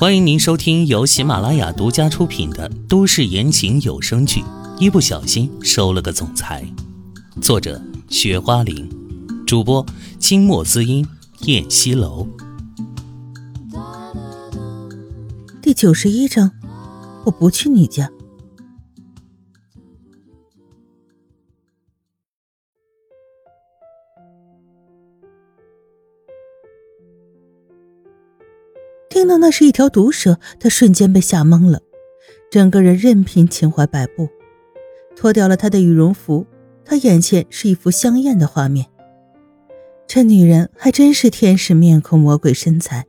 欢迎您收听由喜马拉雅独家出品的都市言情有声剧《一不小心收了个总裁》，作者：雪花玲，主播：清墨滋音、燕西楼。第九十一章，我不去你家。听到那是一条毒蛇，他瞬间被吓懵了，整个人任凭秦淮摆布。脱掉了他的羽绒服，他眼前是一幅香艳的画面。这女人还真是天使面孔，魔鬼身材。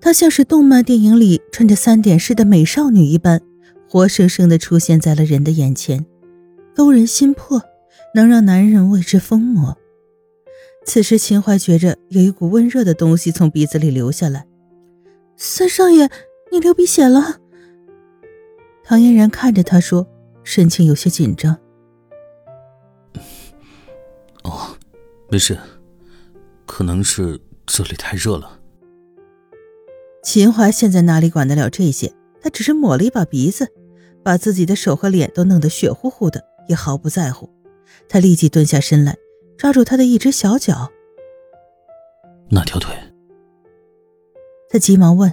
她像是动漫电影里穿着三点式的美少女一般，活生生的出现在了人的眼前，勾人心魄，能让男人为之疯魔。此时，秦淮觉着有一股温热的东西从鼻子里流下来。三少爷，你流鼻血了。唐嫣然看着他说，神情有些紧张。哦，没事，可能是这里太热了。秦淮现在哪里管得了这些？他只是抹了一把鼻子，把自己的手和脸都弄得血乎乎的，也毫不在乎。他立即蹲下身来，抓住他的一只小脚。那条腿？他急忙问：“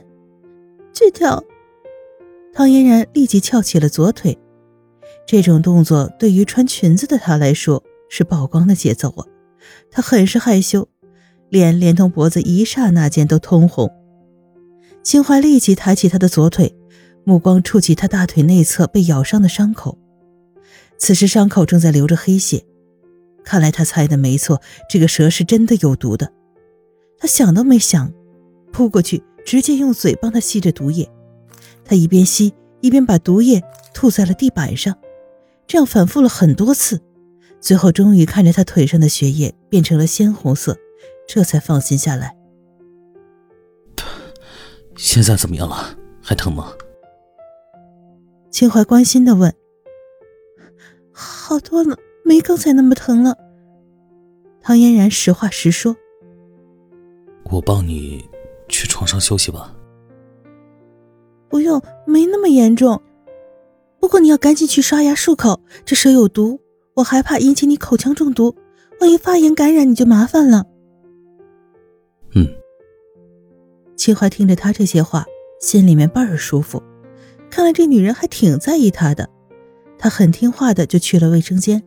这条？”唐嫣然立即翘起了左腿。这种动作对于穿裙子的她来说是曝光的节奏啊！她很是害羞，脸连同脖子一刹那间都通红。秦淮立即抬起她的左腿，目光触及她大腿内侧被咬伤的伤口。此时伤口正在流着黑血，看来他猜的没错，这个蛇是真的有毒的。他想都没想，扑过去。直接用嘴帮他吸着毒液，他一边吸一边把毒液吐在了地板上，这样反复了很多次，最后终于看着他腿上的血液变成了鲜红色，这才放心下来。现在怎么样了？还疼吗？秦淮关心的问。好多了，没刚才那么疼了。唐嫣然实话实说。我帮你。去床上休息吧。不用，没那么严重。不过你要赶紧去刷牙漱口，这蛇有毒，我害怕引起你口腔中毒，万一发炎感染你就麻烦了。嗯。秦淮听着他这些话，心里面倍儿舒服，看来这女人还挺在意他的。他很听话的就去了卫生间，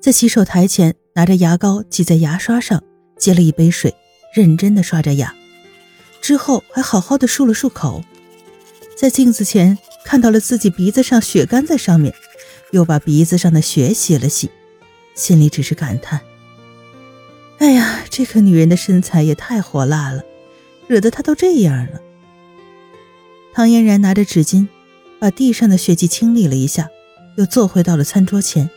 在洗手台前拿着牙膏挤在牙刷上，接了一杯水，认真的刷着牙。之后还好好的漱了漱口，在镜子前看到了自己鼻子上血干在上面，又把鼻子上的血洗了洗，心里只是感叹：“哎呀，这个女人的身材也太火辣了，惹得她都这样了。”唐嫣然拿着纸巾，把地上的血迹清理了一下，又坐回到了餐桌前。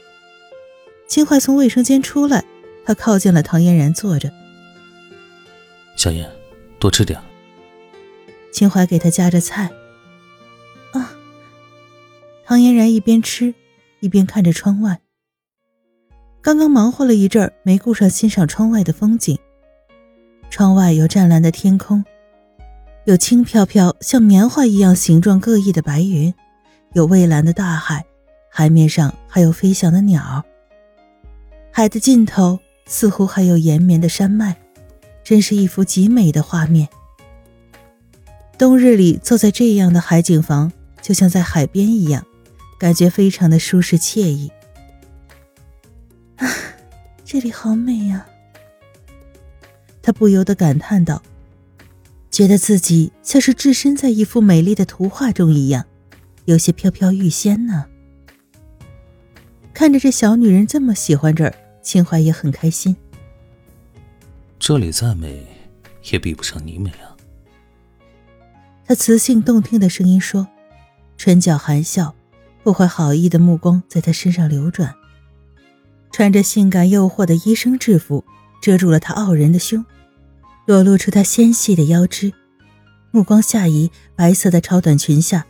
秦淮从卫生间出来，他靠近了唐嫣然坐着：“小燕，多吃点。”秦淮给他夹着菜。啊，唐嫣然一边吃，一边看着窗外。刚刚忙活了一阵儿，没顾上欣赏窗外的风景。窗外有湛蓝的天空，有轻飘飘像棉花一样形状各异的白云，有蔚蓝的大海，海面上还有飞翔的鸟。海的尽头似乎还有延绵的山脉，真是一幅极美的画面。冬日里坐在这样的海景房，就像在海边一样，感觉非常的舒适惬意。啊，这里好美呀！他不由得感叹道，觉得自己像是置身在一幅美丽的图画中一样，有些飘飘欲仙呢。看着这小女人这么喜欢这儿，秦淮也很开心。这里再美，也比不上你美啊。他磁性动听的声音说，唇角含笑，不怀好意的目光在他身上流转。穿着性感诱惑的医生制服，遮住了他傲人的胸，裸露出他纤细的腰肢。目光下移，白色的超短裙下，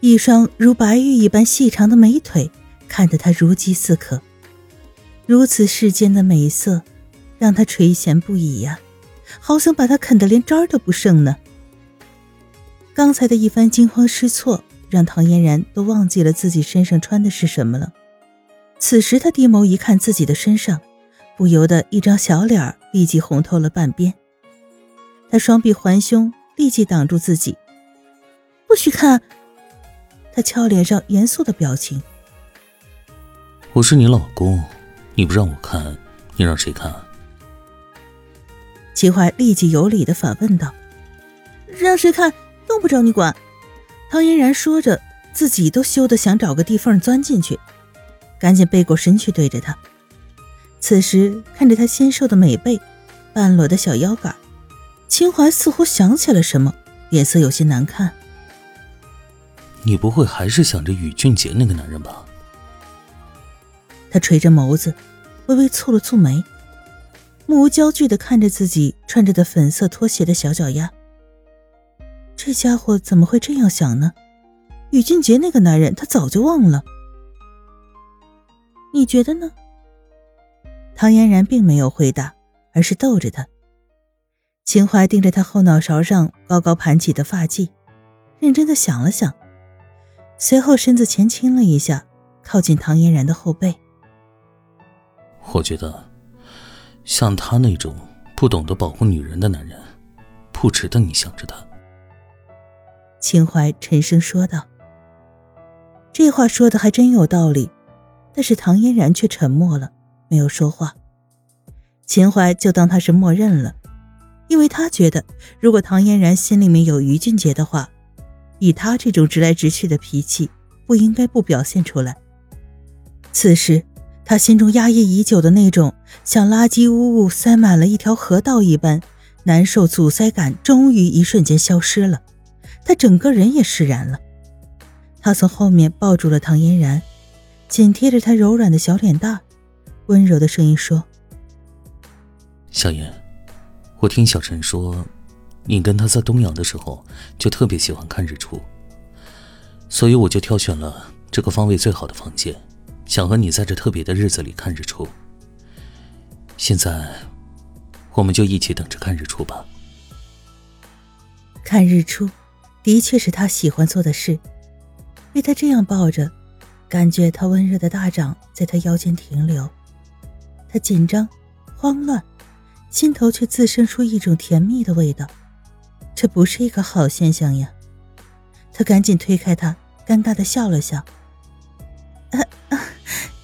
一双如白玉一般细长的美腿，看得他如饥似渴。如此世间的美色，让他垂涎不已呀，好想把他啃得连渣都不剩呢。刚才的一番惊慌失措，让唐嫣然都忘记了自己身上穿的是什么了。此时他低眸一看自己的身上，不由得一张小脸立即红透了半边。他双臂环胸，立即挡住自己，不许看。他俏脸上严肃的表情。我是你老公，你不让我看，你让谁看啊？秦淮立即有礼的反问道：“让谁看？用不着你管。”唐嫣然说着，自己都羞得想找个地缝钻进去，赶紧背过身去对着他。此时看着他纤瘦的美背，半裸的小腰杆，秦淮似乎想起了什么，脸色有些难看。你不会还是想着宇俊杰那个男人吧？他垂着眸子，微微蹙了蹙眉，目无焦距的看着自己穿着的粉色拖鞋的小脚丫。这家伙怎么会这样想呢？宇俊杰那个男人，他早就忘了。你觉得呢？唐嫣然并没有回答，而是逗着他。秦淮盯着他后脑勺上高高盘起的发髻，认真的想了想，随后身子前倾了一下，靠近唐嫣然的后背。我觉得，像他那种不懂得保护女人的男人，不值得你想着他。秦淮沉声说道：“这话说的还真有道理。”但是唐嫣然却沉默了，没有说话。秦淮就当他是默认了，因为他觉得，如果唐嫣然心里面有于俊杰的话，以他这种直来直去的脾气，不应该不表现出来。此时。他心中压抑已久的那种像垃圾污物塞满了一条河道一般难受阻塞感，终于一瞬间消失了。他整个人也释然了。他从后面抱住了唐嫣然，紧贴着她柔软的小脸蛋，温柔的声音说：“小燕，我听小陈说，你跟他在东阳的时候就特别喜欢看日出，所以我就挑选了这个方位最好的房间。”想和你在这特别的日子里看日出。现在，我们就一起等着看日出吧。看日出，的确是他喜欢做的事。被他这样抱着，感觉他温热的大掌在他腰间停留，他紧张、慌乱，心头却滋生出一种甜蜜的味道。这不是一个好现象呀！他赶紧推开他，尴尬的笑了笑。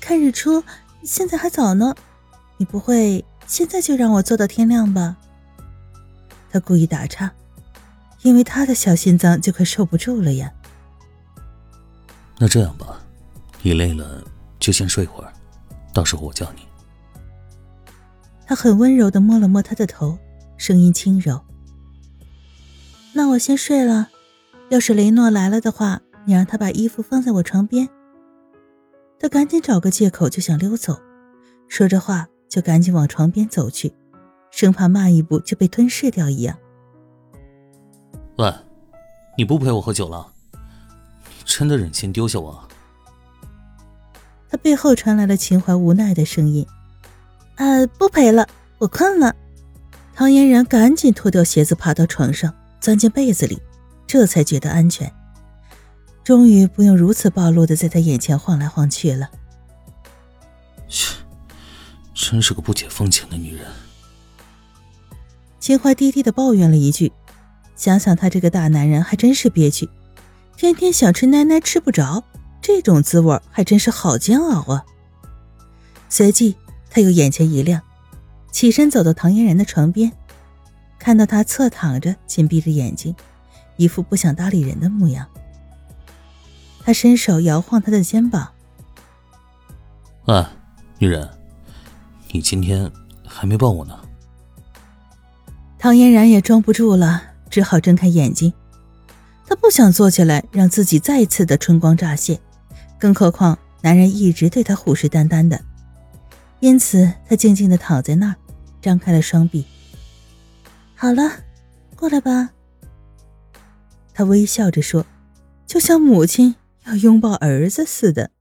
看日出，现在还早呢，你不会现在就让我做到天亮吧？他故意打岔，因为他的小心脏就快受不住了呀。那这样吧，你累了就先睡会儿，到时候我叫你。他很温柔的摸了摸他的头，声音轻柔。那我先睡了，要是雷诺来了的话，你让他把衣服放在我床边。他赶紧找个借口就想溜走，说着话就赶紧往床边走去，生怕慢一步就被吞噬掉一样。喂，你不陪我喝酒了？你真的忍心丢下我？他背后传来了秦淮无奈的声音：“啊，不陪了，我困了。”唐嫣然赶紧脱掉鞋子，爬到床上，钻进被子里，这才觉得安全。终于不用如此暴露的在他眼前晃来晃去了。切，真是个不解风情的女人。秦淮低低的抱怨了一句，想想他这个大男人还真是憋屈，天天想吃奶奶吃不着，这种滋味还真是好煎熬啊。随即他又眼前一亮，起身走到唐嫣然的床边，看到她侧躺着，紧闭着眼睛，一副不想搭理人的模样。他伸手摇晃她的肩膀。喂，女人，你今天还没抱我呢。唐嫣然也装不住了，只好睁开眼睛。她不想坐起来让自己再次的春光乍泄，更何况男人一直对她虎视眈眈的，因此她静静的躺在那儿，张开了双臂。好了，过来吧。她微笑着说，就像母亲。要拥抱儿子似的。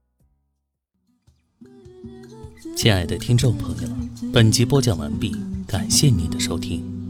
亲爱的听众朋友，本集播讲完毕，感谢您的收听。